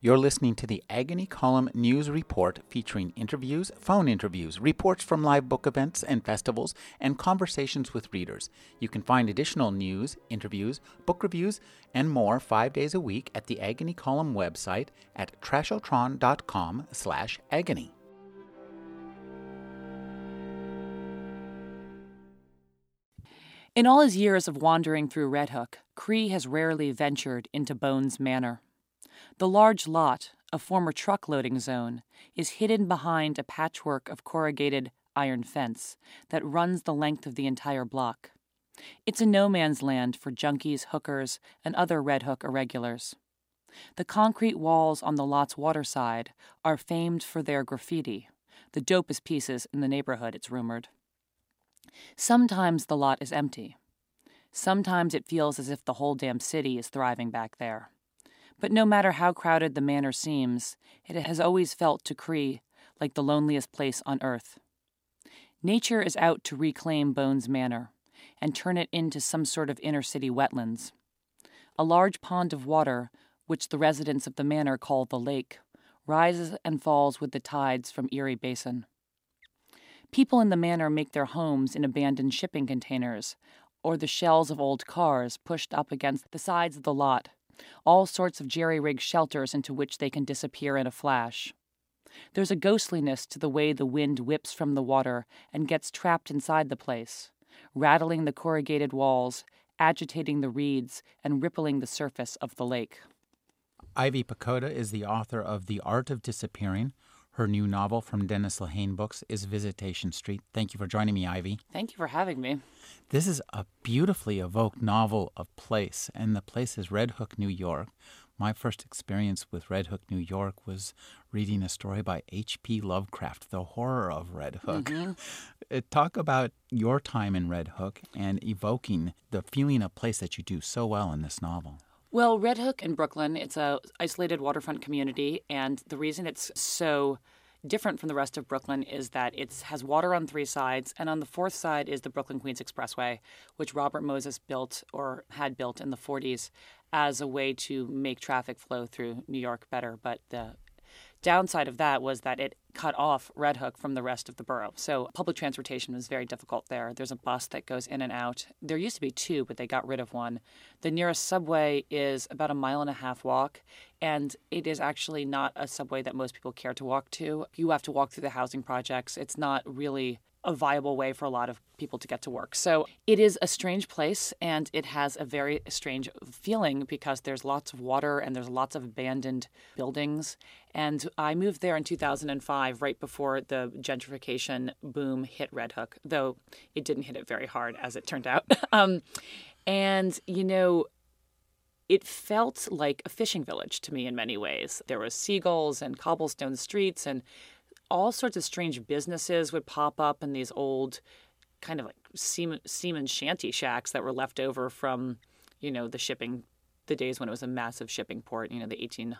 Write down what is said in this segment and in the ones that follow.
You're listening to the Agony Column News Report featuring interviews, phone interviews, reports from live book events and festivals, and conversations with readers. You can find additional news, interviews, book reviews, and more five days a week at the Agony Column website at trashotron.com slash agony. In all his years of wandering through Red Hook, Cree has rarely ventured into Bones Manor. The large lot, a former truck loading zone, is hidden behind a patchwork of corrugated iron fence that runs the length of the entire block. It's a no man's land for junkies, hookers, and other Red Hook irregulars. The concrete walls on the lot's water side are famed for their graffiti, the dopest pieces in the neighborhood, it's rumored. Sometimes the lot is empty. Sometimes it feels as if the whole damn city is thriving back there. But no matter how crowded the manor seems, it has always felt to Cree like the loneliest place on earth. Nature is out to reclaim Bones Manor and turn it into some sort of inner city wetlands. A large pond of water, which the residents of the manor call the lake, rises and falls with the tides from Erie Basin. People in the manor make their homes in abandoned shipping containers or the shells of old cars pushed up against the sides of the lot, all sorts of jerry rigged shelters into which they can disappear in a flash. There's a ghostliness to the way the wind whips from the water and gets trapped inside the place, rattling the corrugated walls, agitating the reeds, and rippling the surface of the lake. Ivy Pochoda is the author of The Art of Disappearing. Her new novel from Dennis Lehane Books is Visitation Street. Thank you for joining me, Ivy. Thank you for having me. This is a beautifully evoked novel of place, and the place is Red Hook, New York. My first experience with Red Hook, New York was reading a story by H.P. Lovecraft, The Horror of Red Hook. Mm-hmm. Talk about your time in Red Hook and evoking the feeling of place that you do so well in this novel. Well, Red Hook in Brooklyn, it's a isolated waterfront community, and the reason it's so different from the rest of Brooklyn is that it has water on three sides, and on the fourth side is the Brooklyn Queens Expressway, which Robert Moses built or had built in the 40s as a way to make traffic flow through New York better. But the downside of that was that it cut off Red Hook from the rest of the borough. So public transportation was very difficult there. There's a bus that goes in and out. There used to be two, but they got rid of one. The nearest subway is about a mile and a half walk, and it is actually not a subway that most people care to walk to. You have to walk through the housing projects. It's not really a viable way for a lot of people to get to work. So it is a strange place and it has a very strange feeling because there's lots of water and there's lots of abandoned buildings. And I moved there in 2005, right before the gentrification boom hit Red Hook, though it didn't hit it very hard, as it turned out. um, and, you know, it felt like a fishing village to me in many ways. There were seagulls and cobblestone streets and all sorts of strange businesses would pop up in these old kind of like seaman, shanty shacks that were left over from, you know, the shipping, the days when it was a massive shipping port, you know, the 18,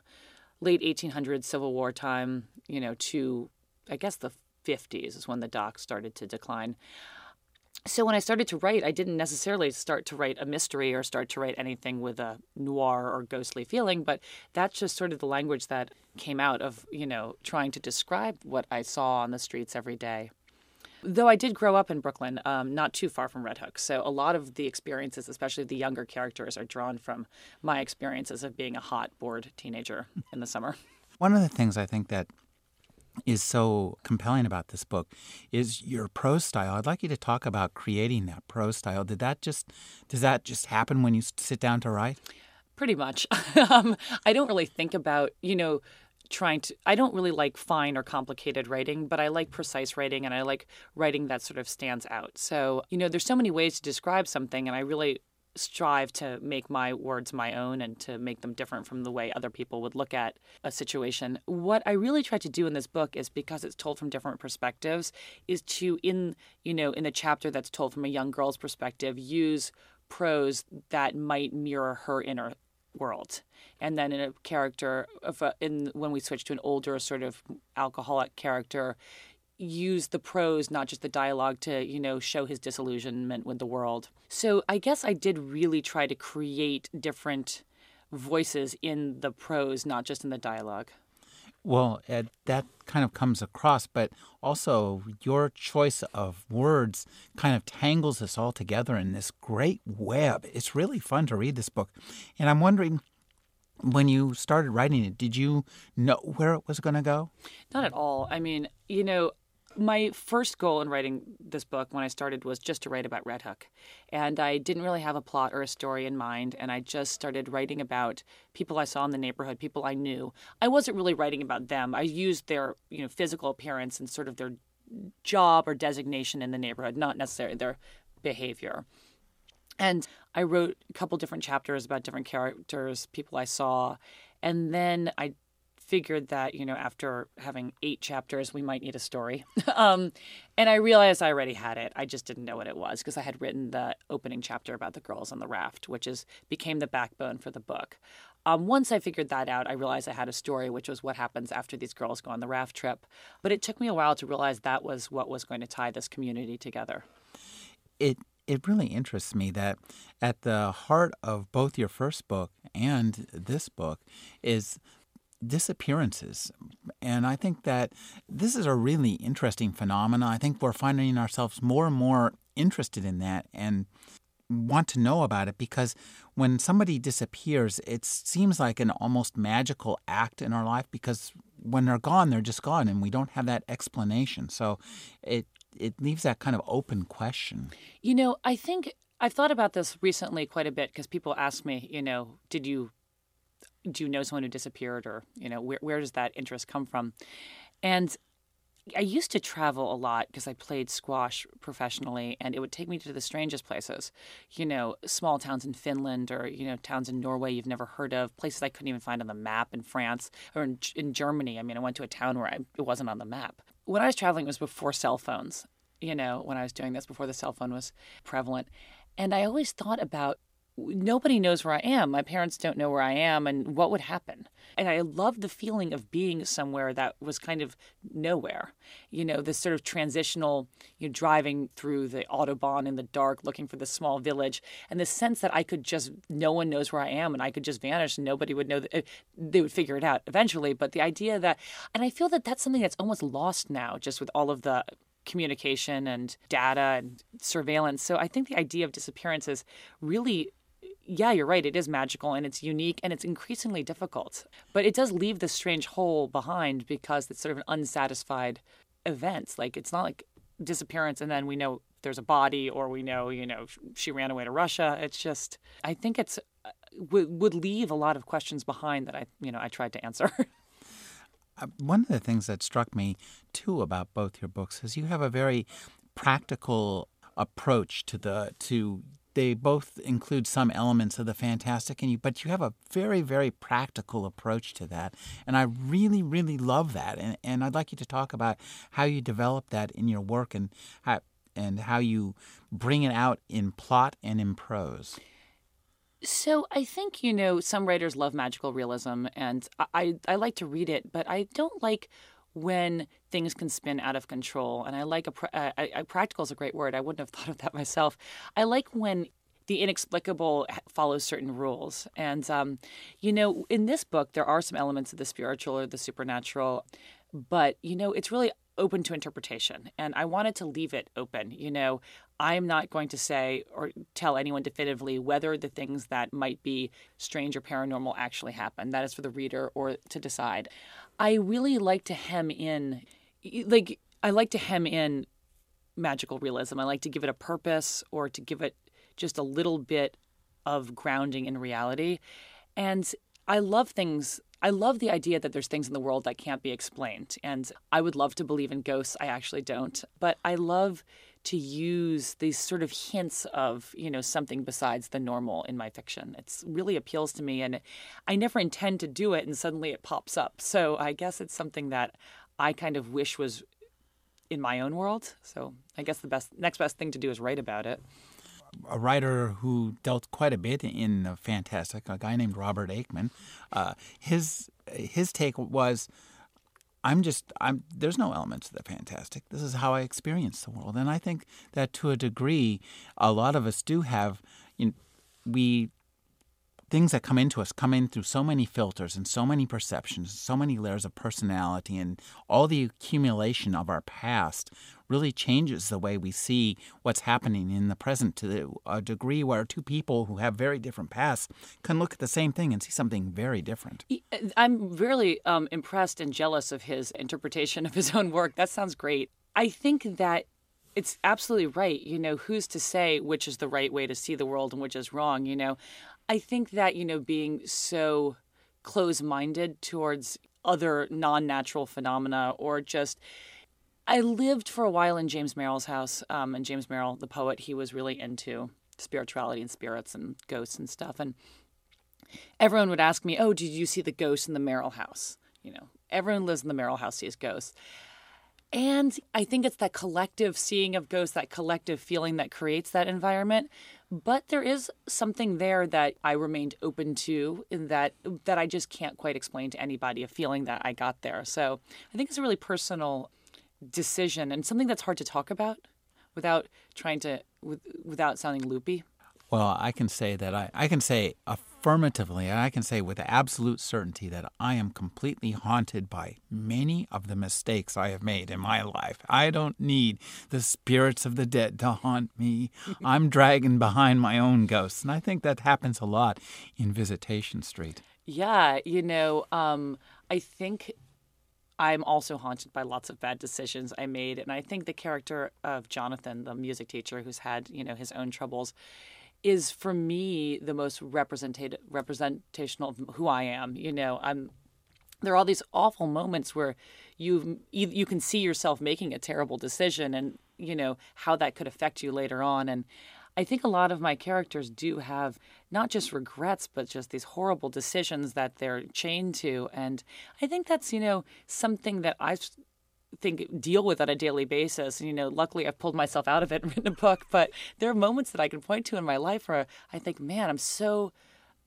late 1800s Civil War time, you know, to, I guess, the 50s is when the docks started to decline. So when I started to write, I didn't necessarily start to write a mystery or start to write anything with a noir or ghostly feeling, but that's just sort of the language that came out of, you know, trying to describe what I saw on the streets every day. Though I did grow up in Brooklyn, um, not too far from Red Hook, so a lot of the experiences, especially the younger characters, are drawn from my experiences of being a hot, bored teenager in the summer. One of the things I think that is so compelling about this book is your prose style. I'd like you to talk about creating that prose style. Did that just does that just happen when you sit down to write? Pretty much. um, I don't really think about you know trying to I don't really like fine or complicated writing, but I like precise writing and I like writing that sort of stands out. So, you know, there's so many ways to describe something and I really strive to make my words my own and to make them different from the way other people would look at a situation. What I really try to do in this book is because it's told from different perspectives is to in, you know, in a chapter that's told from a young girl's perspective, use prose that might mirror her inner world. And then in a character of a, in when we switch to an older sort of alcoholic character, use the prose, not just the dialogue, to, you know, show his disillusionment with the world. So I guess I did really try to create different voices in the prose, not just in the dialogue. Well, Ed, that kind of comes across, but also your choice of words kind of tangles us all together in this great web. It's really fun to read this book. And I'm wondering, when you started writing it, did you know where it was going to go? Not at all. I mean, you know, my first goal in writing this book when I started was just to write about Red Hook. And I didn't really have a plot or a story in mind. And I just started writing about people I saw in the neighborhood, people I knew. I wasn't really writing about them. I used their, you know, physical appearance and sort of their job or designation in the neighborhood, not necessarily their behavior. And I wrote a couple different chapters about different characters, people I saw. And then I figured that you know after having eight chapters we might need a story. Um, and i realized i already had it. I just didn't know what it was because i had written the opening chapter about the girls on the raft which is became the backbone for the book. Um, once i figured that out i realized i had a story which was what happens after these girls go on the raft trip. But it took me a while to realize that was what was going to tie this community together. It it really interests me that at the heart of both your first book and this book is disappearances. And I think that this is a really interesting phenomenon. I think we're finding ourselves more and more interested in that and want to know about it because when somebody disappears, it seems like an almost magical act in our life because when they're gone, they're just gone and we don't have that explanation. So it it leaves that kind of open question. You know, I think I've thought about this recently quite a bit because people ask me, you know, did you do you know someone who disappeared or you know where, where does that interest come from and I used to travel a lot because I played squash professionally, and it would take me to the strangest places. You know, small towns in Finland or, you know, towns in Norway you've never heard of, places I couldn't even find on the map in France or in, in Germany. I mean, I went to a town where I, it wasn't on the map. When I was traveling, it was before cell phones, you know, when I was doing this, before the cell phone was prevalent. And I always thought about nobody knows where I am. My parents don't know where I am and what would happen. And I love the feeling of being somewhere that was kind of nowhere. You know, this sort of transitional, you know, driving through the Autobahn in the dark looking for this small village and the sense that I could just, no one knows where I am and I could just vanish and nobody would know that eh, they would figure it out eventually. But the idea that, and I feel that that's something that's almost lost now just with all of the communication and data and surveillance. So I think the idea of disappearance is really yeah, you're right. It is magical and it's unique and it's increasingly difficult. But it does leave this strange hole behind because it's sort of an unsatisfied event. Like it's not like disappearance and then we know there's a body or we know, you know, she ran away to Russia. It's just, I think it's uh, would would leave a lot of questions behind that I, you know, I tried to answer. Uh, one of the things that struck me too about both your books is you have a very practical approach to the to they both include some elements of the fantastic in you, but you have a very, very practical approach to that. And I really, really love that. And, and I'd like you to talk about how you develop that in your work and how, and how you bring it out in plot and in prose. So I think you know some writers love magical realism, and I, I, I like to read it, but I don't like when things can spin out of control. And I like a, uh, I, practical is a great word. I wouldn't have thought of that myself. I like when the inexplicable follows certain rules. And, um, you know, in this book, there are some elements of the spiritual or the supernatural, but, you know, it's really open to interpretation. And I wanted to leave it open. You know, I'm not going to say or tell anyone definitively whether the things that might be strange or paranormal actually happen. That is for the reader or to decide. I really like to hem in, like, I like to hem in magical realism. I like to give it a purpose or to give it just a little bit of grounding in reality. And I love things. I love the idea that there's things in the world that can't be explained. And I would love to believe in ghosts. I actually don't. But I love to use these sort of hints of, you know, something besides the normal in my fiction. It's really appeals to me and I never intend to do it and suddenly it pops up. So I guess it's something that I kind of wish was in my own world. So I guess the best next best thing to do is write about it. A writer who dealt quite a bit in the fantastic, a guy named Robert Aickman. Uh, his his take was I'm just I'm there's no elements of the fantastic. This is how I experience the world, and I think that to a degree, a lot of us do have. You know, we things that come into us come in through so many filters and so many perceptions, so many layers of personality, and all the accumulation of our past really changes the way we see what's happening in the present to a degree where two people who have very different pasts can look at the same thing and see something very different. Uh, I'm really um, impressed and jealous of his interpretation of his own work. That sounds great. I think that it's absolutely right. You know, who's to say which is the right way to see the world and which is wrong? You know, I think that, you know, being so close minded towards other non natural phenomena or just. I lived for a while in James Merrill's house, um, and James Merrill, the poet, he was really into spirituality and spirits and ghosts and stuff. And everyone would ask me, "Oh, did you see the ghost in the Merrill house?" You know, everyone lives in the Merrill house sees ghosts. And I think it's that collective seeing of ghosts, that collective feeling that creates that environment. But there is something there that I remained open to in that that I just can't quite explain to anybody, a feeling that I got there. So I think it's a really personal decision and something that's hard to talk about without trying to without sounding loopy. Well, I can say that I, I can say affirmatively, I can say with absolute certainty that I am completely haunted by many of the mistakes I have made in my life. I don't need the spirits of the dead to haunt me. I'm dragging behind my own ghosts. And I think that happens a lot in Visitation Street. Yeah, you know, um, I think I'm also haunted by lots of bad decisions I made. And I think the character of Jonathan, the music teacher who's had, you know, his own troubles, is for me the most representative representational of who I am. You know, I'm there are all these awful moments where you you can see yourself making a terrible decision and you know how that could affect you later on and I think a lot of my characters do have not just regrets, but just these horrible decisions that they're chained to. And I think that's, you know, something that I've think deal with on a daily basis. And, you know, luckily I've pulled myself out of it and written a book, but there are moments that I can point to in my life where I think, man, I'm so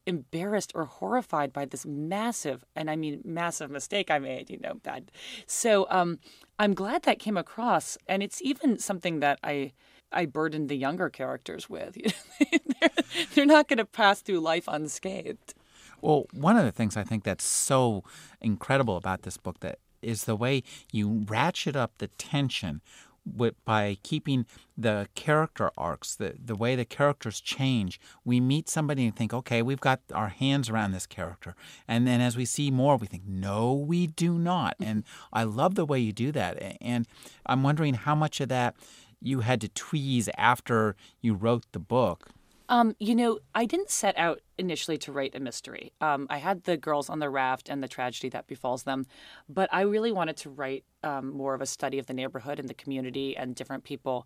embarrassed or horrified by this massive and I mean massive mistake I made, you know, bad. So um I'm glad that came across and it's even something that I I burdened the younger characters with. they're, they're not going to pass through life unscathed. Well, one of the things I think that's so incredible about this book that is the way you ratchet up the tension with, by keeping the character arcs, the, the way the characters change. We meet somebody and think, okay, we've got our hands around this character. And then as we see more, we think, no, we do not. Mm-hmm. And I love the way you do that. And I'm wondering how much of that you had to tweeze after you wrote the book. Um, you know, I didn't set out initially to write a mystery. Um, I had the girls on the raft and the tragedy that befalls them, but I really wanted to write um, more of a study of the neighborhood and the community and different people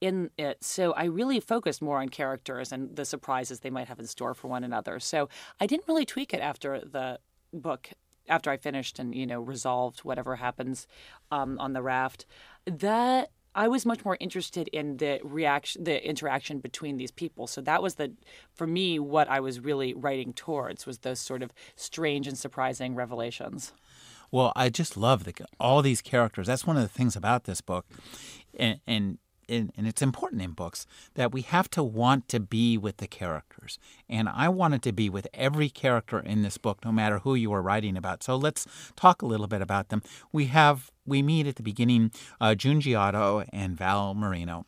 in it. So I really focused more on characters and the surprises they might have in store for one another. So I didn't really tweak it after the book after I finished and you know resolved whatever happens um, on the raft. That I was much more interested in the reaction, the interaction between these people. So that was the, for me, what I was really writing towards was those sort of strange and surprising revelations. Well, I just love the, all these characters. That's one of the things about this book, and, and and, it's important in books that we have to want to be with the characters. And I wanted to be with every character in this book, no matter who you were writing about. So let's talk a little bit about them. We have we meet at the beginning uh, June and Val Marino.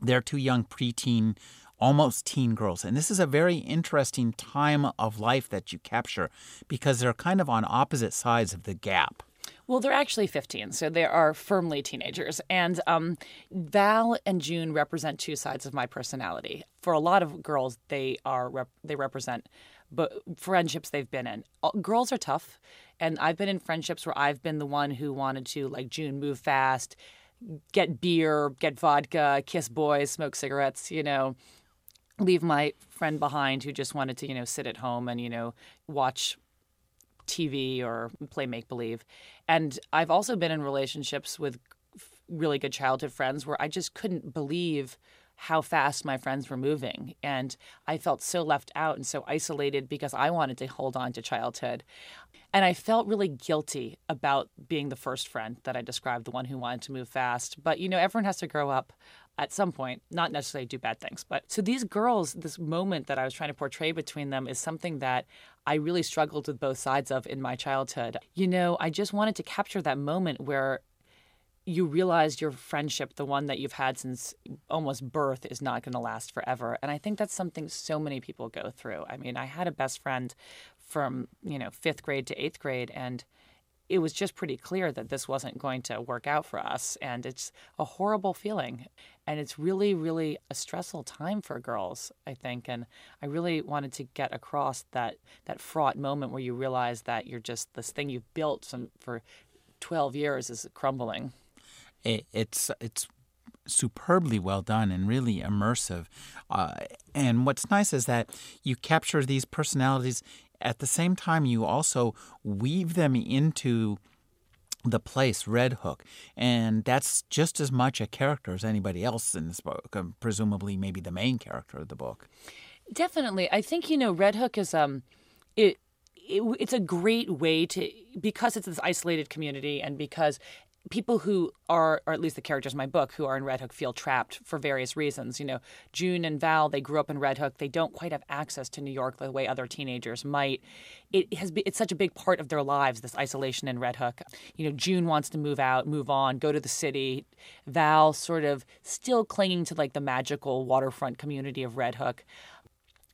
They're two young preteen almost teen girls. And this is a very interesting time of life that you capture because they're kind of on opposite sides of the gap. Well, they're actually 15, so they are firmly teenagers. And um, Val and June represent two sides of my personality. For a lot of girls, they are rep- they represent but friendships they've been in. Girls are tough, and I've been in friendships where I've been the one who wanted to, like June, move fast, get beer, get vodka, kiss boys, smoke cigarettes, you know, leave my friend behind who just wanted to, you know, sit at home and, you know, watch TV or play make believe. And I've also been in relationships with really good childhood friends where I just couldn't believe how fast my friends were moving. And I felt so left out and so isolated because I wanted to hold on to childhood. And I felt really guilty about being the first friend that I described, the one who wanted to move fast. But, you know, everyone has to grow up. At some point, not necessarily do bad things. But so these girls, this moment that I was trying to portray between them is something that I really struggled with both sides of in my childhood. You know, I just wanted to capture that moment where you realized your friendship, the one that you've had since almost birth, is not going to last forever. And I think that's something so many people go through. I mean, I had a best friend from, you know, fifth grade to eighth grade, and it was just pretty clear that this wasn't going to work out for us. And it's a horrible feeling. And it's really, really a stressful time for girls, I think. And I really wanted to get across that, that fraught moment where you realize that you're just this thing you've built some, for 12 years is crumbling it, it's it's superbly well done and really immersive. Uh, and what's nice is that you capture these personalities at the same time. You also weave them into the place, Red Hook, and that's just as much a character as anybody else in this book. Um, presumably, maybe the main character of the book. Definitely, I think you know Red Hook is um, it it, it's a great way to because it's this isolated community and because people who are, or at least the characters in my book, who are in Red Hook feel trapped for various reasons. You know, June and Val, they grew up in Red Hook. They don't quite have access to New York the way other teenagers might. It has been, it's such a big part of their lives, this isolation in Red Hook. You know, June wants to move out, move on, go to the city. Val sort of still clinging to like the magical waterfront community of Red Hook.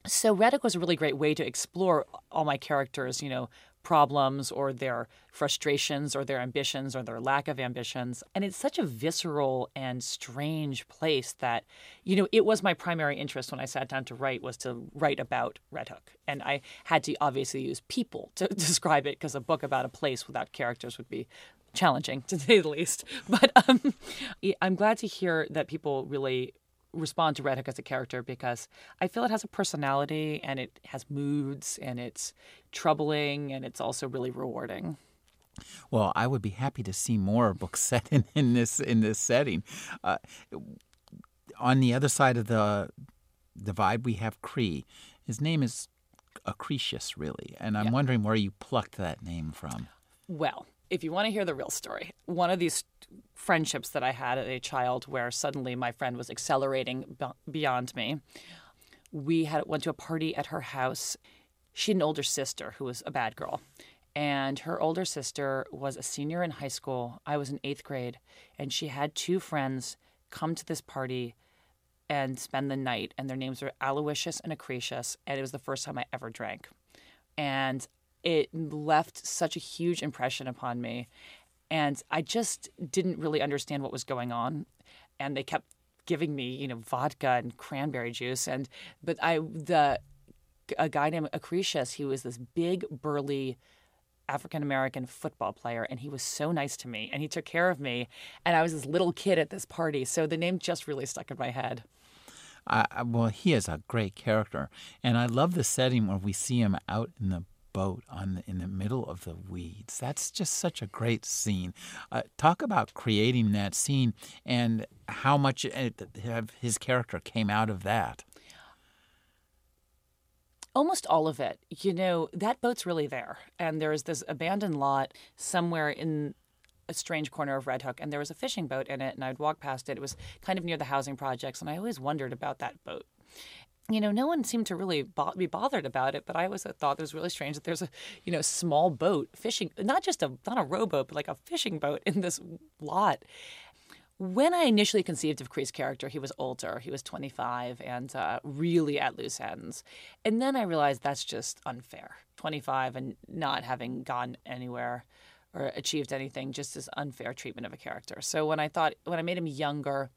So Red Hook was a really great way to explore all my characters, you know, problems or their frustrations or their ambitions or their lack of ambitions. And it's such a visceral and strange place that, you know, it was my primary interest when I sat down to write was to write about Red Hook. And I had to obviously use people to describe it because a book about a place without characters would be challenging to say the least. But um, I'm glad to hear that people really respond to Red Hook as a character because I feel it has a personality and it has moods and it's troubling and it's also really rewarding. Well, I would be happy to see more books set in, in this in this setting. Uh, on the other side of the divide, we have Cree. His name is Acrisius, really, and I'm yeah. wondering where you plucked that name from. Well, if you want to hear the real story, one of these friendships that I had as a child where suddenly my friend was accelerating beyond me. We had went to a party at her house. She had an older sister who was a bad girl. And her older sister was a senior in high school. I was in eighth grade. And she had two friends come to this party and spend the night. And their names were Aloysius and Acrisius. And it was the first time I ever drank. And it left such a huge impression upon me and I just didn't really understand what was going on. And they kept giving me, you know, vodka and cranberry juice. And but I the a guy named Acrisius, he was this big burly African American football player, and he was so nice to me, and he took care of me, and I was this little kid at this party, so the name just really stuck in my head. Uh, well, he is a great character, and I love the setting where we see him out in the boat on in the middle of the weeds. That's just such a great scene. Uh, talk about creating that scene and how much it, his character came out of that. Almost all of it. You know, that boat's really there. And there's this abandoned lot somewhere in a strange corner of Red Hook, and there was a fishing boat in it. And I'd walk past it. It was kind of near the housing projects, and I always wondered about that boat you know, no one seemed to really bo- be bothered about it, but I always thought it was really strange that there's a, you know, small boat fishing, not just a, not a rowboat, but like a fishing boat in this lot. When I initially conceived of Cree's character, he was older. He was 25 and uh, really at loose ends. And then I realized that's just unfair. 25 and not having gone anywhere or achieved anything, just as unfair treatment of a character. So when I thought, when I made him younger,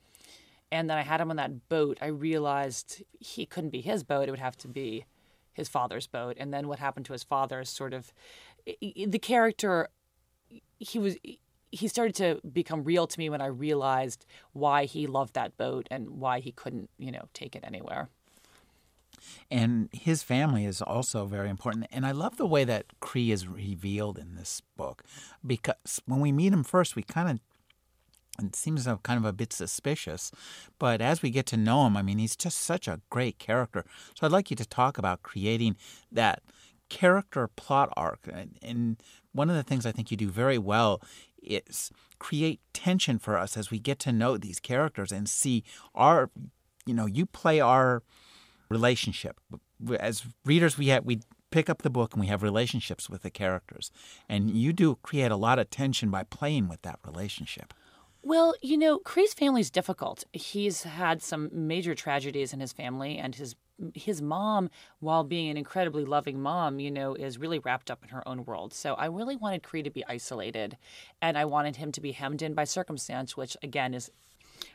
and then I had him on that boat. I realized he couldn't be his boat. It would have to be his father's boat. And then what happened to his father is sort of the character. He was he started to become real to me when I realized why he loved that boat and why he couldn't, you know, take it anywhere. And his family is also very important. And I love the way that Cree is revealed in this book because when we meet him first, we kind of it seems kind of a bit suspicious. But as we get to know him, I mean, he's just such a great character. So I'd like you to talk about creating that character plot arc. And one of the things I think you do very well is create tension for us as we get to know these characters and see our, you know, you play our relationship. As readers, we have we pick up the book and we have relationships with the characters, and you do create a lot of tension by playing with that relationship. Well, you know, Cree's family is difficult. He's had some major tragedies in his family, and his his mom, while being an incredibly loving mom, you know, is really wrapped up in her own world. So I really wanted Cree to be isolated, and I wanted him to be hemmed in by circumstance, which again is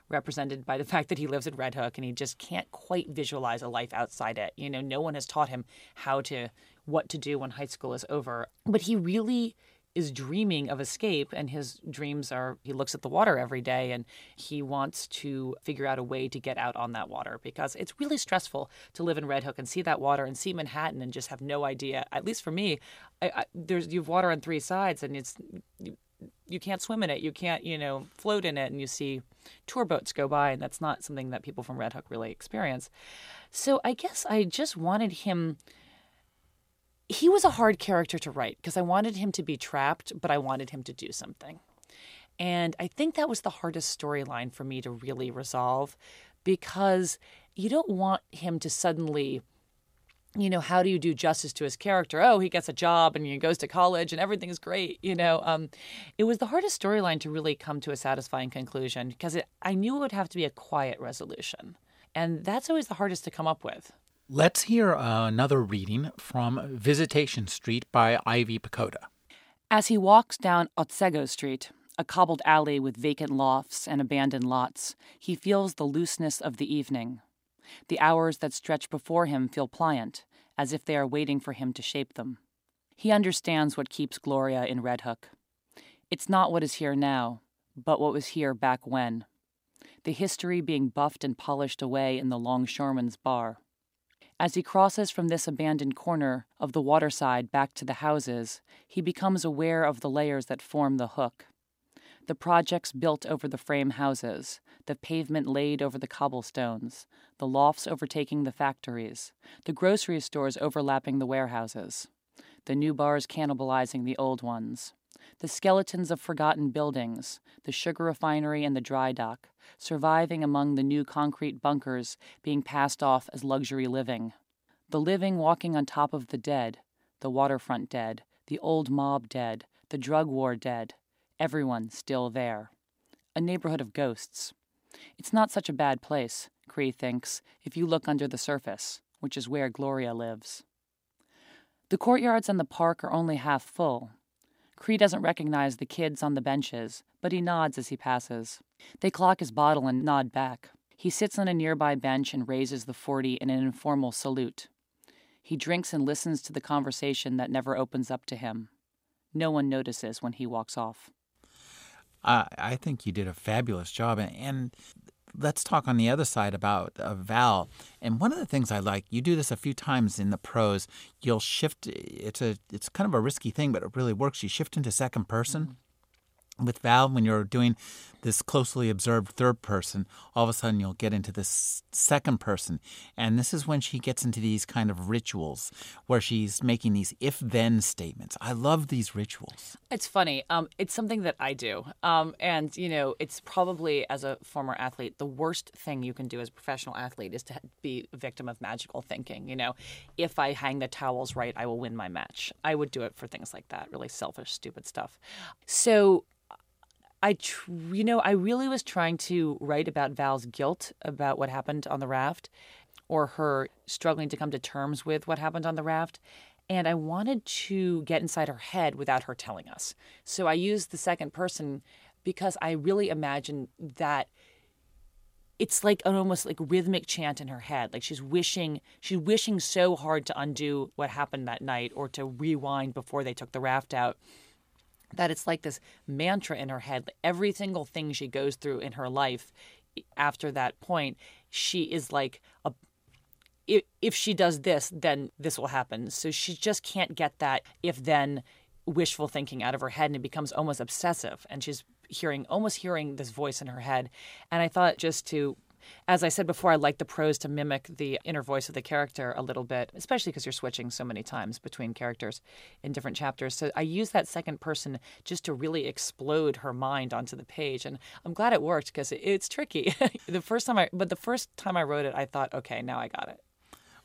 represented by the fact that he lives in Red Hook and he just can't quite visualize a life outside it. You know, no one has taught him how to what to do when high school is over. But he really is dreaming of escape and his dreams are he looks at the water every day and he wants to figure out a way to get out on that water because it's really stressful to live in red hook and see that water and see manhattan and just have no idea at least for me I, I, there's you have water on three sides and it's you, you can't swim in it you can't you know float in it and you see tour boats go by and that's not something that people from red hook really experience. So i guess i just wanted him he was a hard character to write because I wanted him to be trapped, but I wanted him to do something. And I think that was the hardest storyline for me to really resolve because you don't want him to suddenly, you know, how do you do justice to his character? Oh, he gets a job and he goes to college and everything is great. You know, um, it was the hardest storyline to really come to a satisfying conclusion because it, I knew it would have to be a quiet resolution. And that's always the hardest to come up with. Let's hear uh, another reading from Visitation Street by Ivy Pochoda. As he walks down Otsego Street, a cobbled alley with vacant lofts and abandoned lots, he feels the looseness of the evening. The hours that stretch before him feel pliant, as if they are waiting for him to shape them. He understands what keeps Gloria in Red Hook. It's not what is here now, but what was here back when. The history being buffed and polished away in the longshoreman's bar. As he crosses from this abandoned corner of the waterside back to the houses, he becomes aware of the layers that form the hook. The projects built over the frame houses, the pavement laid over the cobblestones, the lofts overtaking the factories, the grocery stores overlapping the warehouses, the new bars cannibalizing the old ones, the skeletons of forgotten buildings, the sugar refinery and the dry dock, surviving among the new concrete bunkers being passed off as luxury living. The living walking on top of the dead, the waterfront dead, the old mob dead, the drug war dead, everyone still there. A neighborhood of ghosts. It's not such a bad place, Cree thinks, if you look under the surface, which is where Gloria lives. The courtyards and the park are only half full, Cree doesn't recognize the kids on the benches, but he nods as he passes. They clock his bottle and nod back. He sits on a nearby bench and raises the 40 in an informal salute. He drinks and listens to the conversation that never opens up to him. No one notices when he walks off. Uh, I think you did a fabulous job. And, let's talk on the other side about uh, Val. And one of the things I like, you do this a few times in the prose. You'll shift. It's a it's kind of a risky thing, but it really works. You shift into second person. Mm-hmm with Val, when you're doing this closely observed third person, all of a sudden you'll get into this second person. And this is when she gets into these kind of rituals where she's making these if then statements. I love these rituals. It's funny. Um, it's something that I do. Um, and, you know, it's probably as a former athlete, the worst thing you can do as a professional athlete is to be a victim of magical thinking. You know, if I hang the towels right, I will win my match. I would do it for things like that, really selfish, stupid stuff. So, I, tr- you know, I really was trying to write about Val's guilt about what happened on the raft or her struggling to come to terms with what happened on the raft. And I wanted to get inside her head without her telling us. So I used the second person because I really imagine that it's like an almost like rhythmic chant in her head. Like she's wishing, she's wishing so hard to undo what happened that night or to rewind before they took the raft out that it's like this mantra in her head. Every single thing she goes through in her life after that point, she is like a if, if she does this, then this will happen. So she just can't get that if then wishful thinking out of her head and it becomes almost obsessive and she's hearing almost hearing this voice in her head. And I thought just to as I said before, I like the prose to mimic the inner voice of the character a little bit, especially because you're switching so many times between characters in different chapters. So I use that second person just to really explode her mind onto the page, and I'm glad it worked because it's tricky. the first time I, but the first time I wrote it, I thought, okay, now I got it.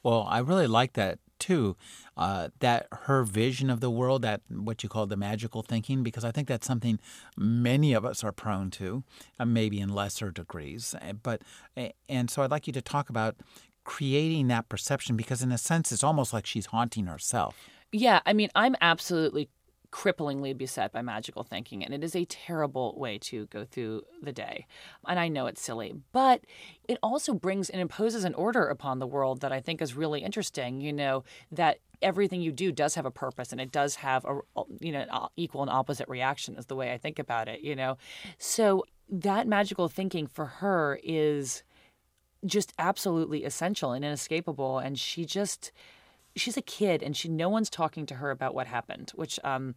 Well, I really like that too. Uh, that her vision of the world, that what you call the magical thinking, because I think that's something many of us are prone to, uh, maybe in lesser degrees. Uh, but and so I'd like you to talk about creating that perception, because in a sense, it's almost like she's haunting herself. Yeah, I mean, I'm absolutely cripplingly beset by magical thinking, and it is a terrible way to go through the day. And I know it's silly, but it also brings and imposes an order upon the world that I think is really interesting. You know, that everything you do does have a purpose and it does have a you know equal and opposite reaction is the way I think about it you know so that magical thinking for her is just absolutely essential and inescapable and she just she's a kid and she no one's talking to her about what happened, which um,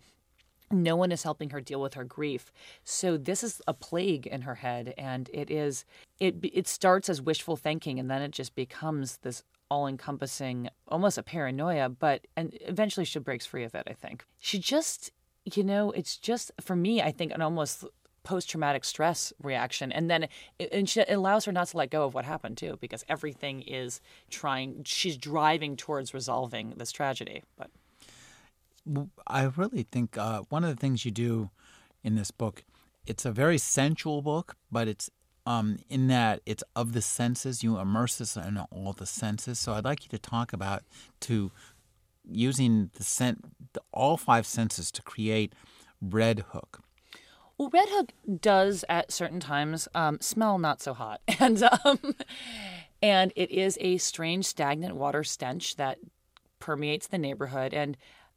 no one is helping her deal with her grief. So this is a plague in her head, and it is it it starts as wishful thinking, and then it just becomes this all-encompassing, almost a paranoia. But and eventually she breaks free of it. I think she just. You know, it's just for me. I think an almost post traumatic stress reaction. And then it, and she, it allows her not to let go of what happened too, because everything is trying, she's driving towards resolving this tragedy. But I really think uh, one of the things you do in this book, it's a very sensual book, but it's um, in that it's of the senses. You immerse us in all the senses. So I'd like you to talk about to using the scent, all five senses to create Red Hook. Well, Red Hook does at certain times um, smell not so hot, and um, and it is a strange stagnant water stench that permeates the neighborhood, and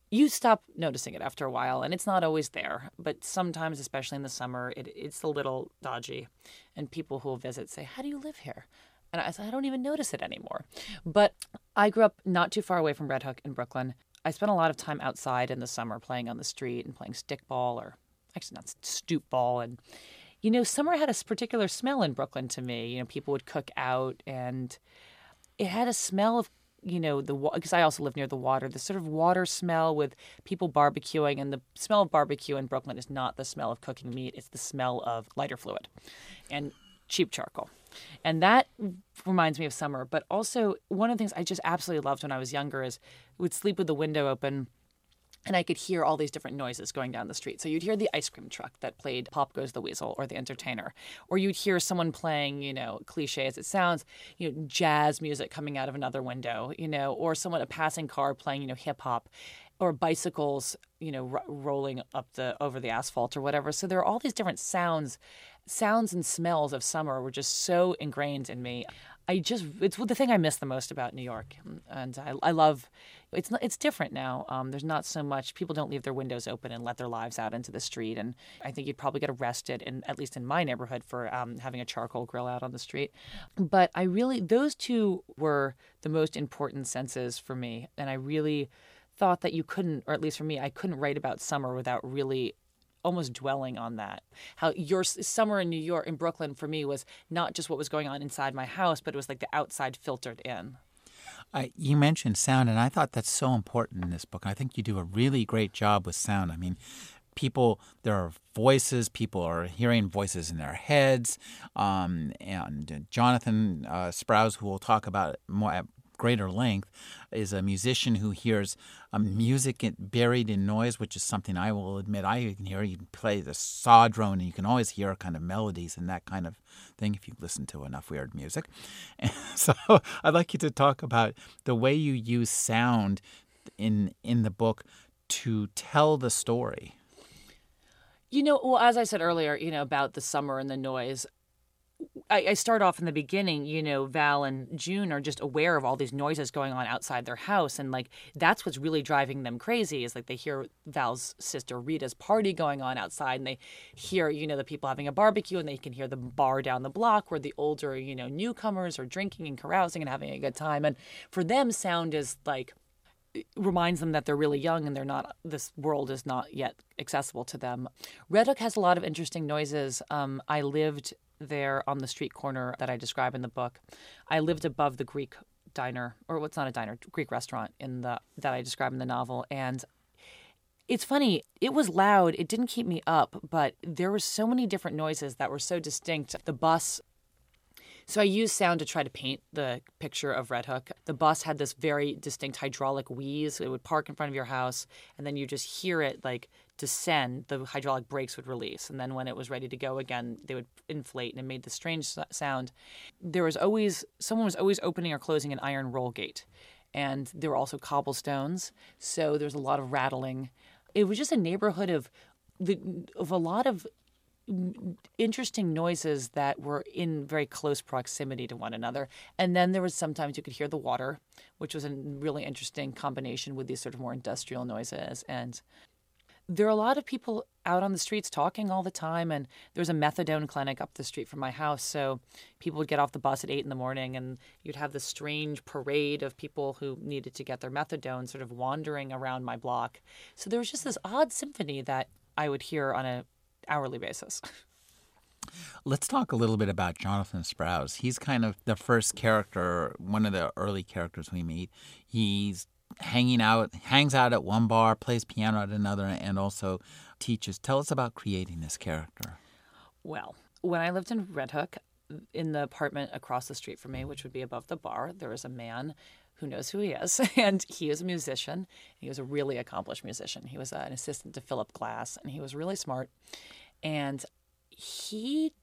you stop noticing it after a while, and it's not always there, but sometimes, especially in the summer, it, it's a little dodgy, and people who visit say, "How do you live here?" And I said, "I don't even notice it anymore." But I grew up not too far away from Red Hook in Brooklyn. I spent a lot of time outside in the summer playing on the street and playing stickball or actually not stoop ball. And you know summer had a particular smell in brooklyn to me. You know people would cook out and it had a smell of you know the because i also live near the water the sort of water smell with people barbecuing and the smell of barbecue in brooklyn is not the smell of cooking meat. It's the smell of lighter fluid and cheap charcoal. And that reminds me of summer. But also one of the things i just absolutely loved when i was younger is we would sleep with the window open and I could hear all these different noises going down the street. So you'd hear the ice cream truck that played Pop Goes the Weasel or The Entertainer, or you'd hear someone playing, you know, cliche as it sounds, you know, jazz music coming out of another window, you know, or someone a passing car playing, you know, hip hop, or bicycles, you know, r- rolling up the over the asphalt or whatever. So there are all these different sounds, sounds and smells of summer were just so ingrained in me. I just it's the thing I miss the most about New York, and I, I love it's not, it's different now. Um, there's not so much people don't leave their windows open and let their lives out into the street, and I think you'd probably get arrested, in at least in my neighborhood, for um, having a charcoal grill out on the street. But I really those two were the most important senses for me, and I really thought that you couldn't, or at least for me, I couldn't write about summer without really almost dwelling on that. How your summer in New York, in Brooklyn, for me was not just what was going on inside my house, but it was like the outside filtered in. Uh, you mentioned sound, and I thought that's so important in this book. I think you do a really great job with sound. I mean, people, there are voices, people are hearing voices in their heads. Um, and Jonathan uh, Sprouse, who we'll talk about more greater length is a musician who hears um, music buried in noise, which is something I will admit I can hear. You can play the saw drone, and you can always hear kind of melodies and that kind of thing if you listen to enough weird music. And so I'd like you to talk about the way you use sound in in the book to tell the story. You know, well, as I said earlier, you know, about the summer and the noise, I, I, start off in the beginning, you know, Val and June are just aware of all these noises going on outside their house. And like, that's what's really driving them crazy is like they hear Val's sister Rita's party going on outside and they hear, you know, the people having a barbecue and they can hear the bar down the block where the older, you know, newcomers are drinking and carousing and having a good time. And for them, sound is like, reminds them that they're really young and they're not this world is not yet accessible to them red hook has a lot of interesting noises um, i lived there on the street corner that I describe in the book. I lived above the Greek diner, or what's not a diner, Greek restaurant in the that I describe in the novel, and it's funny. It was loud. It didn't keep me up, but there were so many different noises that were so distinct. The bus so I used sound to try to paint the picture of Red Hook. The bus had this very distinct hydraulic wheeze. It would park in front of your house, and then you just hear it like descend. The hydraulic brakes would release, and then when it was ready to go again, they would inflate, and it made this strange sound. There was always someone was always opening or closing an iron roll gate, and there were also cobblestones, so there was a lot of rattling. It was just a neighborhood of the, of a lot of interesting noises that were in very close proximity to one another. And then there was sometimes you could hear the water, which was a really interesting combination with these sort of more industrial noises. And there are a lot of people out on the streets talking all the time. And there's a methadone clinic up the street from my house. So people would get off the bus at eight in the morning and you'd have this strange parade of people who needed to get their methadone sort of wandering around my block. So there was just this odd symphony that I would hear on a hourly basis. Let's talk a little bit about Jonathan Sprouse. He's kind of the first character, one of the early characters we meet. He's hanging out, hangs out at one bar, plays piano at another, and also teaches. Tell us about creating this character. Well, when I lived in Red Hook, in the apartment across the street from me, which would be above the bar, there was a man who knows who he is, and he is a musician. He was a really accomplished musician. He was an assistant to Philip Glass, and he was really smart. And he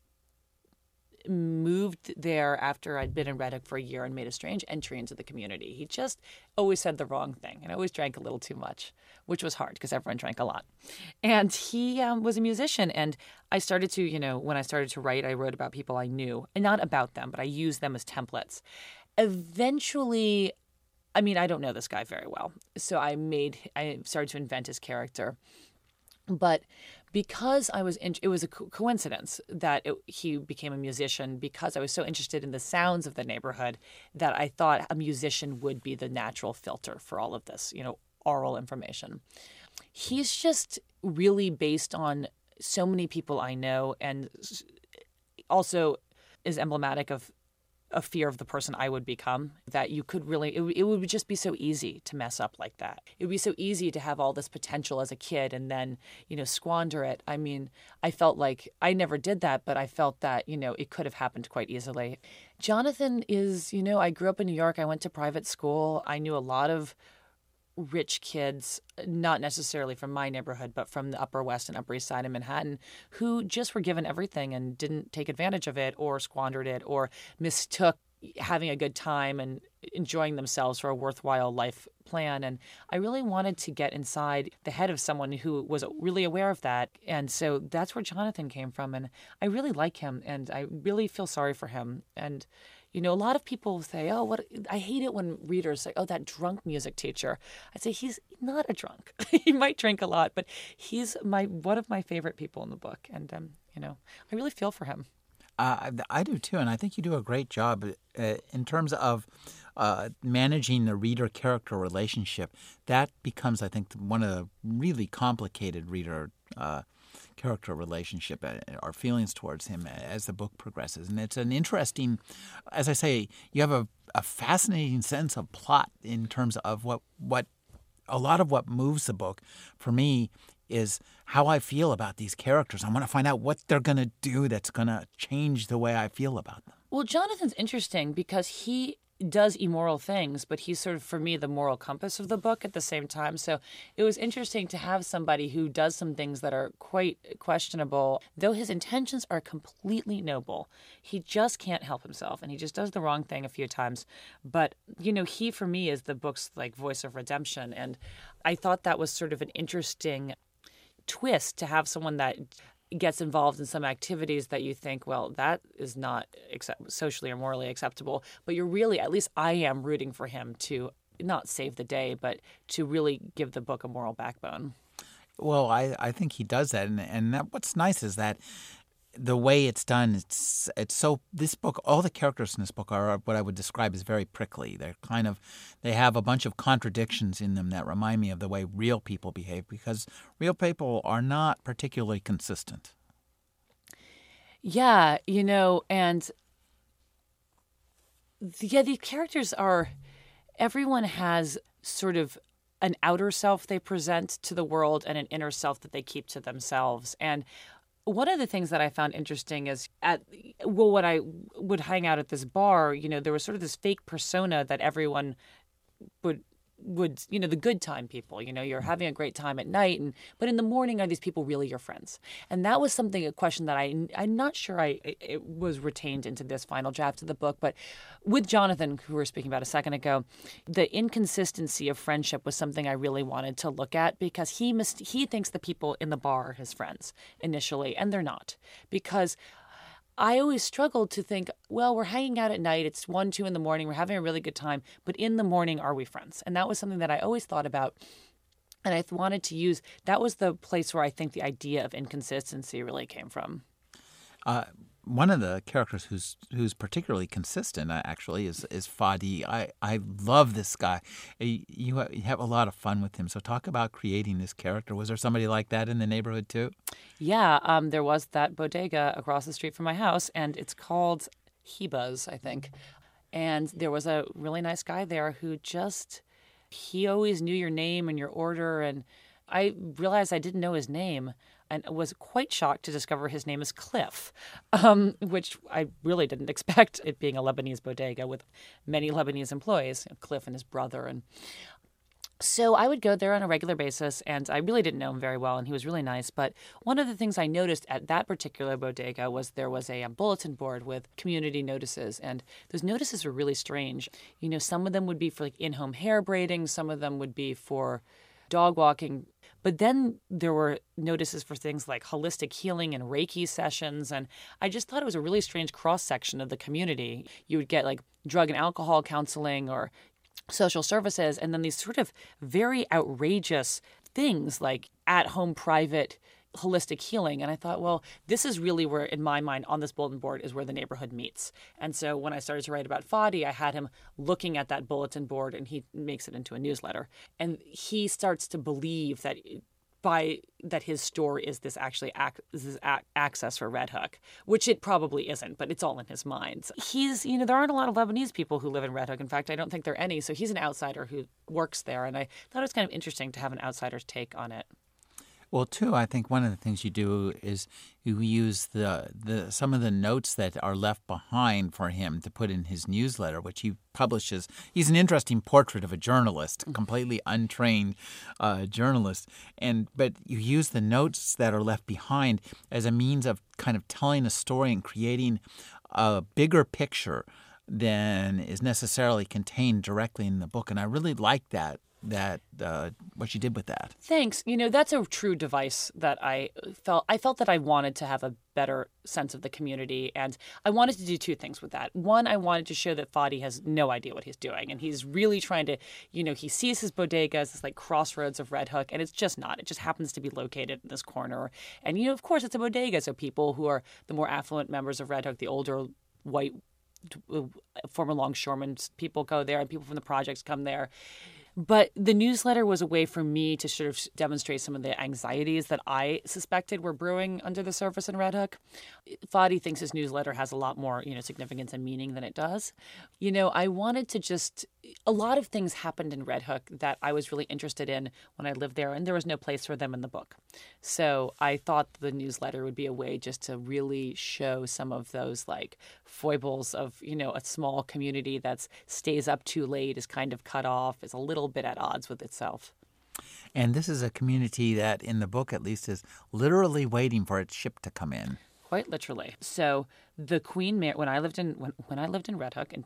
moved there after I'd been in Red Hook for a year and made a strange entry into the community. He just always said the wrong thing and always drank a little too much, which was hard because everyone drank a lot. And he um, was a musician. And I started to, you know, when I started to write, I wrote about people I knew, and not about them, but I used them as templates. Eventually, I mean, I don't know this guy very well. So I made, I started to invent his character. But because I was in, it was a co- coincidence that it, he became a musician because I was so interested in the sounds of the neighborhood that I thought a musician would be the natural filter for all of this, you know, oral information. He's just really based on so many people I know and also is emblematic of a fear of the person I would become that you could really, it, it would just be so easy to mess up like that. It would be so easy to have all this potential as a kid and then, you know, squander it. I mean, I felt like I never did that, but I felt that, you know, it could have happened quite easily. Jonathan is, you know, I grew up in New York. I went to private school. I knew a lot of rich kids, uh, not necessarily from my neighborhood, but from the Upper West and Upper East Side of Manhattan, who just were given everything and didn't take advantage of it or squandered it or mistook having a good time and enjoying themselves for a worthwhile life plan. And I really wanted to get inside the head of someone who was really aware of that. And so that's where Jonathan came from. And I really like him and I really feel sorry for him. And you know, a lot of people say, "Oh, what?" I hate it when readers say, "Oh, that drunk music teacher." I say he's not a drunk. he might drink a lot, but he's my one of my favorite people in the book, and um, you know, I really feel for him. Uh, I do too, and I think you do a great job uh, in terms of uh, managing the reader character relationship. That becomes, I think, one of the really complicated reader uh, character relationship, our feelings towards him as the book progresses. And it's an interesting, as I say, you have a, a fascinating sense of plot in terms of what, what a lot of what moves the book for me is how I feel about these characters. I want to find out what they're going to do that's going to change the way I feel about them. Well, Jonathan's interesting because he does immoral things, but he's sort of, for me, the moral compass of the book at the same time. So it was interesting to have somebody who does some things that are quite questionable, though his intentions are completely noble. He just can't help himself and he just does the wrong thing a few times. But, you know, he, for me, is the book's like voice of redemption. And I thought that was sort of an interesting twist to have someone that gets involved in some activities that you think, well, that is not accept- socially or morally acceptable. But you're really, at least I am rooting for him to not save the day, but to really give the book a moral backbone. Well, I, I think he does that, and and that, what's nice is that the way it's done, it's it's so this book, all the characters in this book are what I would describe as very prickly. They're kind of they have a bunch of contradictions in them that remind me of the way real people behave because real people are not particularly consistent. Yeah, you know, and yeah, these characters are everyone has sort of an outer self they present to the world and an inner self that they keep to themselves. And one of the things that I found interesting is at well, when I would hang out at this bar, you know, there was sort of this fake persona that everyone would would you know the good time people you know you're mm-hmm. having a great time at night and but in the morning are these people really your friends? And that was something a question that i i'm not sure i it was retained into this final draft of the book but with jonathan who we were speaking about a second ago the inconsistency of friendship was something i really wanted to look at because he must he thinks the people in the bar are his friends initially and they're not. Because I always struggled to think, well, we're hanging out at night. It's one, two in the morning. We're having a really good time. But in the morning, are we friends? And that was something that I always thought about. And I wanted to use that was the place where I think the idea of inconsistency really came from. Uh, one of the characters who's who's particularly consistent uh, actually is is Fadi. I, I love this guy. You, you have a lot of fun with him. So talk about creating this character. Was there somebody like that in the neighborhood too? Yeah, um, there was that bodega across the street from my house, and it's called Heba's, I think. And there was a really nice guy there who just he always knew your name and your order and I realized I didn't know his name and was quite shocked to discover his name is Cliff, um, which I really didn't expect it being a Lebanese bodega with many Lebanese employees, Cliff and his brother. And so I would go there on a regular basis, and I really didn't know him very well, and he was really nice. But one of the things I noticed at that particular bodega was there was a, a bulletin board with community notices, and those notices were really strange. You know, some of them would be for like in-home hair braiding, some of them would be for dog walking. But then there were notices for things like holistic healing and Reiki sessions. And I just thought it was a really strange cross section of the community. You would get like drug and alcohol counseling or social services, and then these sort of very outrageous things like at home private holistic healing. And I thought, well, this is really where, in my mind, on this bulletin board is where the neighborhood meets. And so when I started to write about Fadi, I had him looking at that bulletin board and he makes it into a newsletter. And he starts to believe that by that his store is this actually ac- this access for Red Hook, which it probably isn't, but it's all in his mind. He's, you know, there aren't a lot of Lebanese people who live in Red Hook. In fact, I don't think there are any. So he's an outsider who works there, and I thought it was kind of interesting to have an outsider's take on it. Well, too, I think one of the things you do is you use the, the some of the notes that are left behind for him to put in his newsletter, which he publishes. He's an interesting portrait of a journalist, mm. completely untrained uh, journalist, and but you use the notes that are left behind as a means of kind of telling a story and creating a bigger picture than is necessarily contained directly in the book, and I really like that that uh, what you did with that. Thanks. You know, that's a true device that I felt. I felt that I wanted to have a better sense of the community, and I wanted to do two things with that. One, I wanted to show that Fadi has no idea what he's doing, and he's really trying to, you know, he sees his bodega as this like crossroads of Red Hook, and it's just not. It just happens to be located in this corner, and you know, of course, it's a bodega, so people who are the more affluent members of Red Hook, the older white uh, former longshoremen people go there and people from the projects come there but the newsletter was a way for me to sort of demonstrate some of the anxieties that I suspected were brewing under the surface in Red Hook. Fadi thinks his newsletter has a lot more, you know, significance and meaning than it does. You know, I wanted to just a lot of things happened in Red Hook that I was really interested in when I lived there, and there was no place for them in the book. So I thought the newsletter would be a way just to really show some of those like foibles of, you know, a small community that stays up too late, is kind of cut off, is a little bit at odds with itself. And this is a community that, in the book at least, is literally waiting for its ship to come in. Quite literally. So the Queen Mary, when I lived in when, when I lived in Red Hook in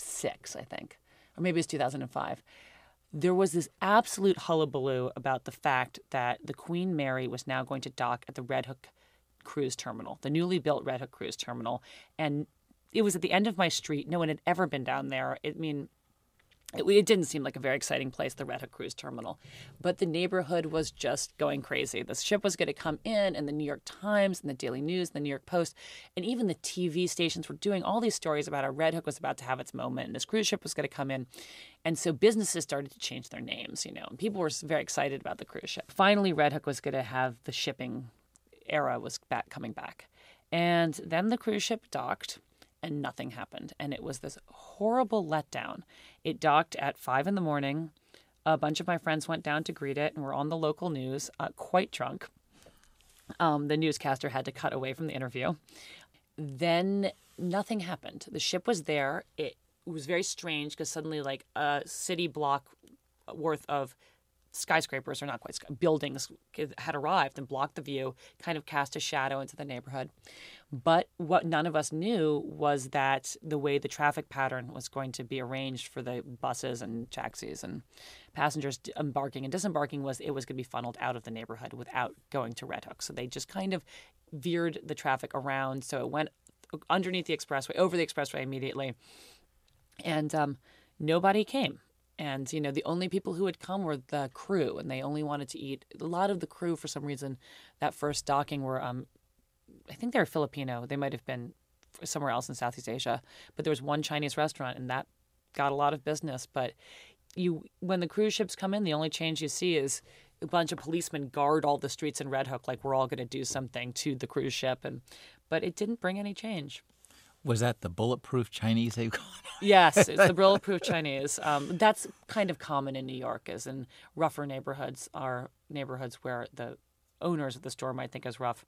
2006, I think, or maybe it was 2005, there was this absolute hullabaloo about the fact that the Queen Mary was now going to dock at the Red Hook cruise terminal, the newly built Red Hook cruise terminal, and it was at the end of my street. No one had ever been down there. I mean, it, it, didn't seem like a very exciting place, the Red Hook Cruise Terminal. But the neighborhood was just going crazy. The ship was going to come in, and the New York Times and the Daily News and the New York Post, and even the TV stations were doing all these stories about how Red Hook was about to have its moment, and this cruise ship was going to come in. And so businesses started to change their names, you know, and people were very excited about the cruise ship. Finally, Red Hook was going to have the shipping era was back coming back And then the cruise ship docked and nothing happened. And it was this horrible letdown. It docked at five in the morning. A bunch of my friends went down to greet it and were on the local news, uh, quite drunk. Um, the newscaster had to cut away from the interview. Then nothing happened. The ship was there. It was very strange because suddenly, like a city block worth of skyscrapers, or not quite buildings, had arrived and blocked the view, kind of cast a shadow into the neighborhood. But what none of us knew was that the way the traffic pattern was going to be arranged for the buses and taxis and passengers embarking and disembarking was it was going to be funneled out of the neighborhood without going to Red Hook. So they just kind of veered the traffic around. So it went underneath the expressway, over the expressway immediately. And um, nobody came. And, you know, the only people who had come were the crew, and they only wanted to eat. A lot of the crew, for some reason, that first docking were, um, I think they were Filipino. They might have been somewhere else in Southeast Asia. But there was one Chinese restaurant, and that got a lot of business. But you, when the cruise ships come in, the only change you see is a bunch of policemen guard all the streets in Red Hook, like we're all going to do something to the cruise ship. And but it didn't bring any change. Was that the bulletproof Chinese they call it? yes, it's the bulletproof Chinese. Um, that's kind of common in New York, as in rougher neighborhoods are neighborhoods where the owners of the store might think is rough.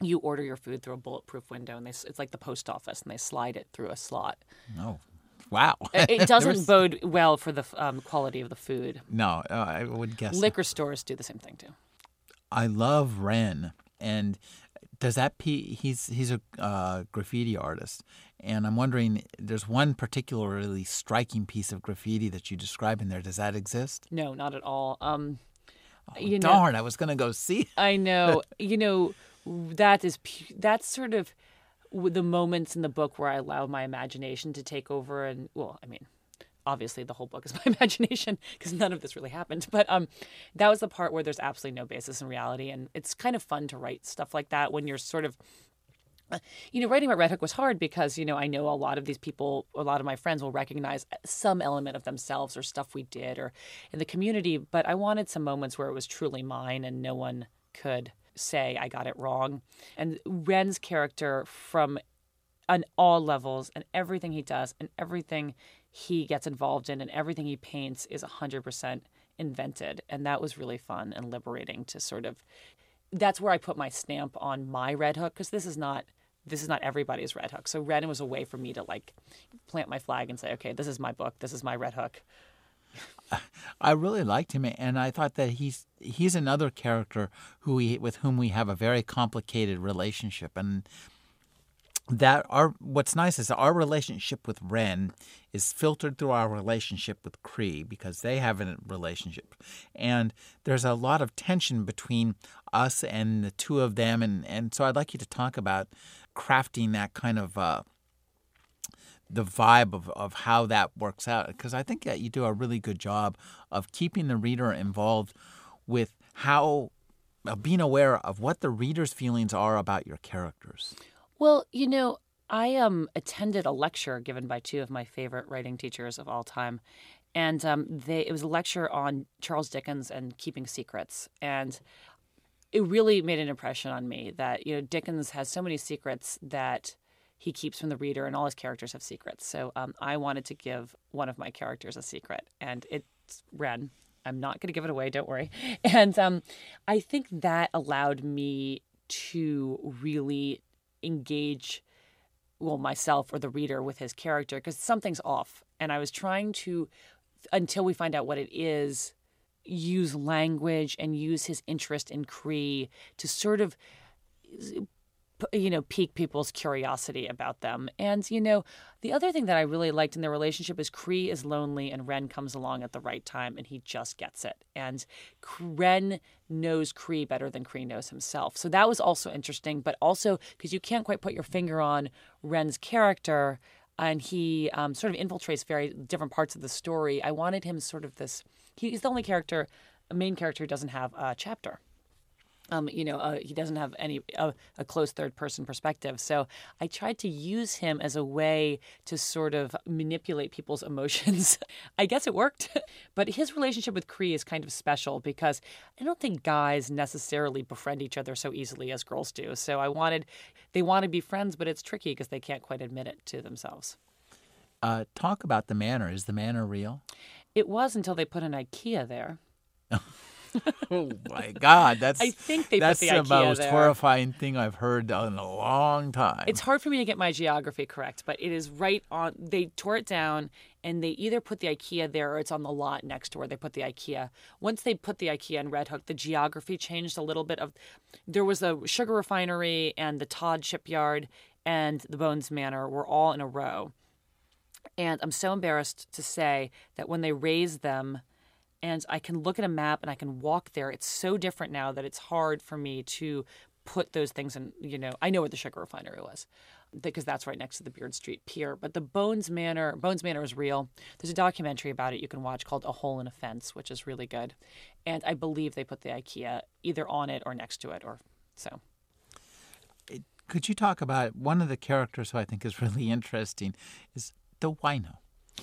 You order your food through a bulletproof window, and they, it's like the post office, and they slide it through a slot. Oh, wow! it doesn't was... bode well for the um, quality of the food. No, uh, I would guess liquor stores do the same thing too. I love Ren, and does that p he's he's a uh, graffiti artist. And i'm wondering there's one particularly striking piece of graffiti that you describe in there. Does that exist? No not at all. Um oh, you darn know, i was going to go see i know. You know that is that's sort of the moments in the book where i allow my imagination to take over and well i mean obviously the whole book is my imagination because none of this really happened but um that was the part where there's absolutely no basis in reality and it's kind of fun to write stuff like that when you're sort of uh, you know, writing about Red Hook was hard because, you know, I know a lot of these people, a lot of my friends will recognize some element of themselves or stuff we did or in the community. But I wanted some moments where it was truly mine and no one could say I got it wrong. And Ren's character, from on all levels and everything he does and everything he gets involved in and everything he paints is 100% invented and that was really fun and liberating to sort of that's where I put my stamp on my Red Hook because this is not this is not everybody's Red Hook. So Red was a way for me to like plant my flag and say, okay, this is my book. This is my Red Hook. I really liked him, and I thought that he's he's another character who we with whom we have a very complicated relationship, and that our what's nice is our relationship with Ren is filtered through our relationship with Cree because they have a relationship, and there's a lot of tension between us and the two of them, and and so I'd like you to talk about crafting that kind of. Uh, the vibe of, of how that works out because I think that you do a really good job of keeping the reader involved with how being aware of what the reader's feelings are about your characters. Well, you know, I um, attended a lecture given by two of my favorite writing teachers of all time. And um, they, it was a lecture on Charles Dickens and keeping secrets. And it really made an impression on me that, you know, Dickens has so many secrets that he keeps from the reader, and all his characters have secrets. So um, I wanted to give one of my characters a secret, and it's Ren. I'm not going to give it away, don't worry. And um, I think that allowed me to really engage well myself or the reader with his character because something's off. And i was trying to until we find out what it is use language and use his interest in cree to sort of you know, pique people's curiosity about them. And, you know, the other thing that I really liked in their relationship is Cree is lonely and Ren comes along at the right time and he just gets it. And Ren knows Cree better than Cree knows himself. So that was also interesting, but also because you can't quite put your finger on Ren's character and he um, sort of infiltrates very different parts of the story. I wanted him sort of this, he's the only character, main character who doesn't have a chapter. Um, you know, uh, he doesn't have any uh, a close third person perspective. So I tried to use him as a way to sort of manipulate people's emotions. I guess it worked, but his relationship with Cree is kind of special because I don't think guys necessarily befriend each other so easily as girls do. So I wanted, they want to be friends, but it's tricky because they can't quite admit it to themselves. Uh, talk about the manor. Is the manor real? It was until they put an IKEA there. oh my God, that's I think they that's put the the IKEA most there. horrifying thing I've heard in a long time. It's hard for me to get my geography correct, but it is right on. They tore it down, and they either put the IKEA there or it's on the lot next to where they put the IKEA. Once they put the IKEA in Red Hook, the geography changed a little bit. Of there was a sugar refinery and the Todd shipyard and the Bones Manor were all in a row. And I'm so embarrassed to say that when they raised them, and I can look at a map and I can walk there, it's so different now that it's hard for me to put those things in. You know, I know where the sugar refinery was because that's right next to the Beard Street Pier. But the Bones Manor, Bones Manor is real. There's a documentary about it you can watch called A Hole in a Fence, which is really good. And I believe they put the IKEA either on it or next to it, or so. Could you talk about one of the characters who I think is really interesting is the wino.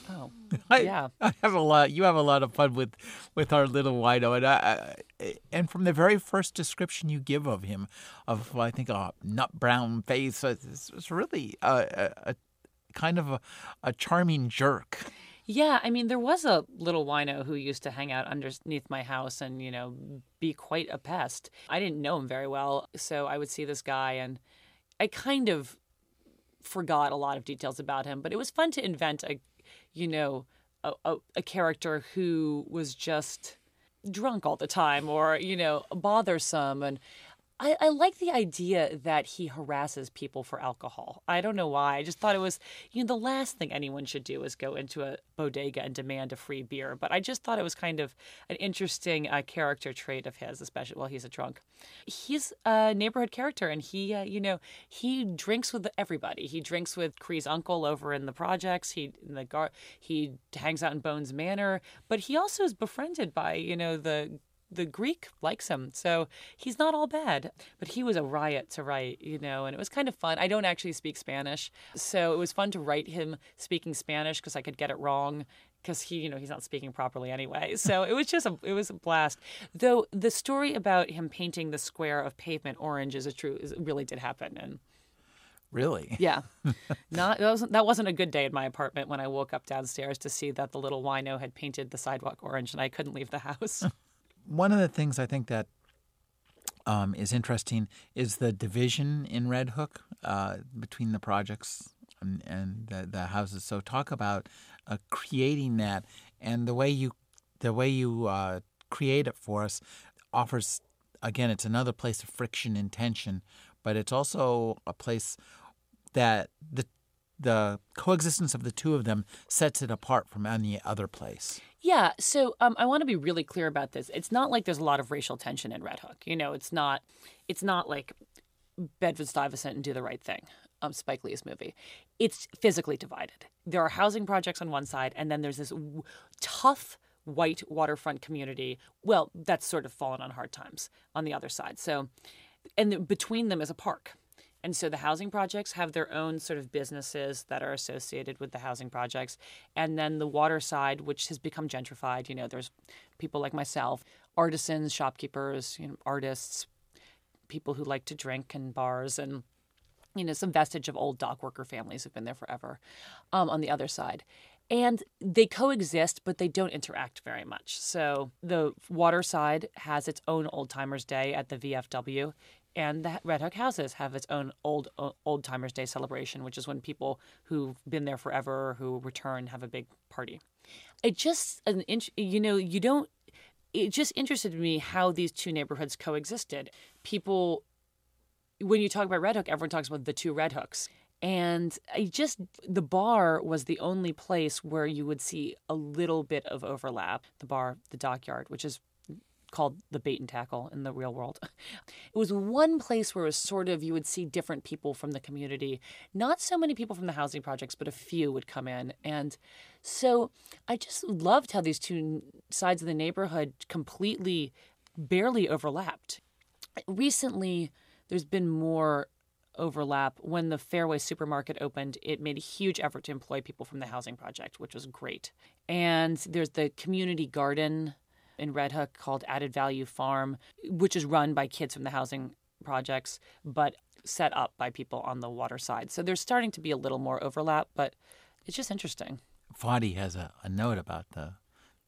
Oh, I, yeah. I have a lot. You have a lot of fun with with our little wino, and I, I, and from the very first description you give of him, of I think a nut brown face, it's, it's really a, a, a kind of a, a charming jerk. Yeah, I mean, there was a little wino who used to hang out underneath my house and, you know, be quite a pest. I didn't know him very well, so I would see this guy and I kind of forgot a lot of details about him, but it was fun to invent a, you know, a, a, a character who was just drunk all the time or, you know, bothersome and I, I like the idea that he harasses people for alcohol. I don't know why. I just thought it was, you know, the last thing anyone should do is go into a bodega and demand a free beer. But I just thought it was kind of an interesting uh, character trait of his, especially while he's a drunk. He's a neighborhood character, and he, uh, you know, he drinks with everybody. He drinks with Cree's uncle over in the projects. He in the gar- he hangs out in Bones Manor, but he also is befriended by, you know, the the Greek likes him. So he's not all bad. But he was a riot to write, you know, and it was kind of fun. I don't actually speak Spanish. So it was fun to write him speaking Spanish because I could get it wrong because he, you know, he's not speaking properly anyway. So it was just a, it was a blast. Though the story about him painting the square of pavement orange is a true, is, really did happen. And Really? yeah, not that wasn't that wasn't a good day in my apartment when I woke up downstairs to see that the little wino had painted the sidewalk orange and I couldn't leave the house. One of the things I think that um, is interesting is the division in Red Hook uh, between the projects and, and the, the, houses. So talk about uh, creating that and the way you the way you uh, create it for us offers again it's another place of friction and tension, but it's also a place that the the coexistence of the two of them sets it apart from any other place. Yeah, so um, I want to be really clear about this. It's not like there's a lot of racial tension in Red Hook. You know, it's not. It's not like Bedford Stuyvesant and Do the Right Thing, um, Spike Lee's movie. It's physically divided. There are housing projects on one side, and then there's this w- tough white waterfront community. Well, that's sort of fallen on hard times on the other side. So, and between them is a park. And so the housing projects have their own sort of businesses that are associated with the housing projects. And then the water side, which has become gentrified, you know, there's people like myself, artisans, shopkeepers, you know, artists, people who like to drink in bars and you know some vestige of old dock worker families who've been there forever um, on the other side. And they coexist but they don't interact very much. So the water side has its own old timers day at the vfw and the Red Hook houses have its own old old timers day celebration, which is when people who've been there forever who return have a big party. It just an inch, you know, you don't. It just interested me how these two neighborhoods coexisted. People, when you talk about Red Hook, everyone talks about the two Red Hooks. And I just, the bar was the only place where you would see a little bit of overlap. The bar, the dockyard, which is called the bait and tackle in the real world. It was one place where it was sort of you would see different people from the community. Not so many people from the housing projects, but a few would come in. And so I just loved how these two sides of the neighborhood completely barely overlapped. recently there's been more overlap. When the Fairway supermarket opened, it made a huge effort to employ people from the housing project, which was great. And there's the community garden in Red Hook called Added Value Farm, which is run by kids from the housing projects, but set up by people on the water side. So there's starting to be a little more overlap, but it's just interesting. Fadi has a, a note about the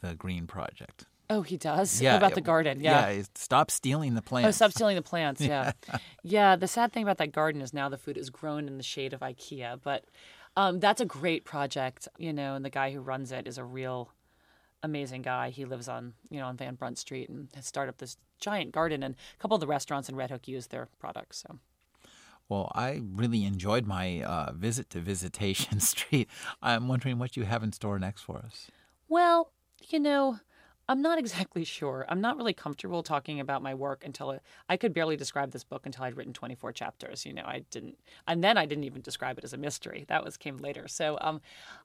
the green project. Oh, he does. Yeah, about the garden. Yeah. yeah. Stop stealing the plants. Oh, stop stealing the plants. Yeah. yeah. The sad thing about that garden is now the food is grown in the shade of IKEA, but um, that's a great project, you know. And the guy who runs it is a real amazing guy. He lives on you know on Van Brunt Street and has started up this giant garden, and a couple of the restaurants in Red Hook use their products. So. Well, I really enjoyed my uh, visit to Visitation Street. I'm wondering what you have in store next for us. Well, you know, I'm not exactly sure. I'm not really comfortable talking about my work until it, I could barely describe this book until I'd written 24 chapters. You know, I didn't, and then I didn't even describe it as a mystery. That was came later. So um,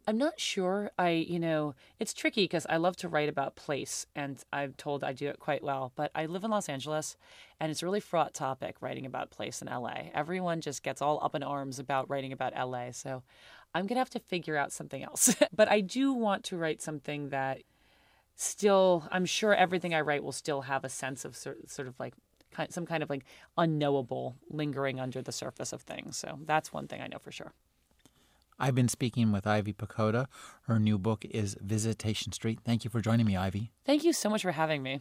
I'm not sure. I, you know, it's tricky because I love to write about place, and I'm told I do it quite well. But I live in Los Angeles, and it's a really fraught topic writing about place in LA. Everyone just gets all up in arms about writing about LA. So I'm gonna have to figure out something else. but I do want to write something that still i'm sure everything i write will still have a sense of sort, sort of like some kind of like unknowable lingering under the surface of things. So that's one thing i know for sure. I've been speaking with ivy Pochoda. Her new book is visitation street. Thank you for joining me ivy. Thank you so much for having me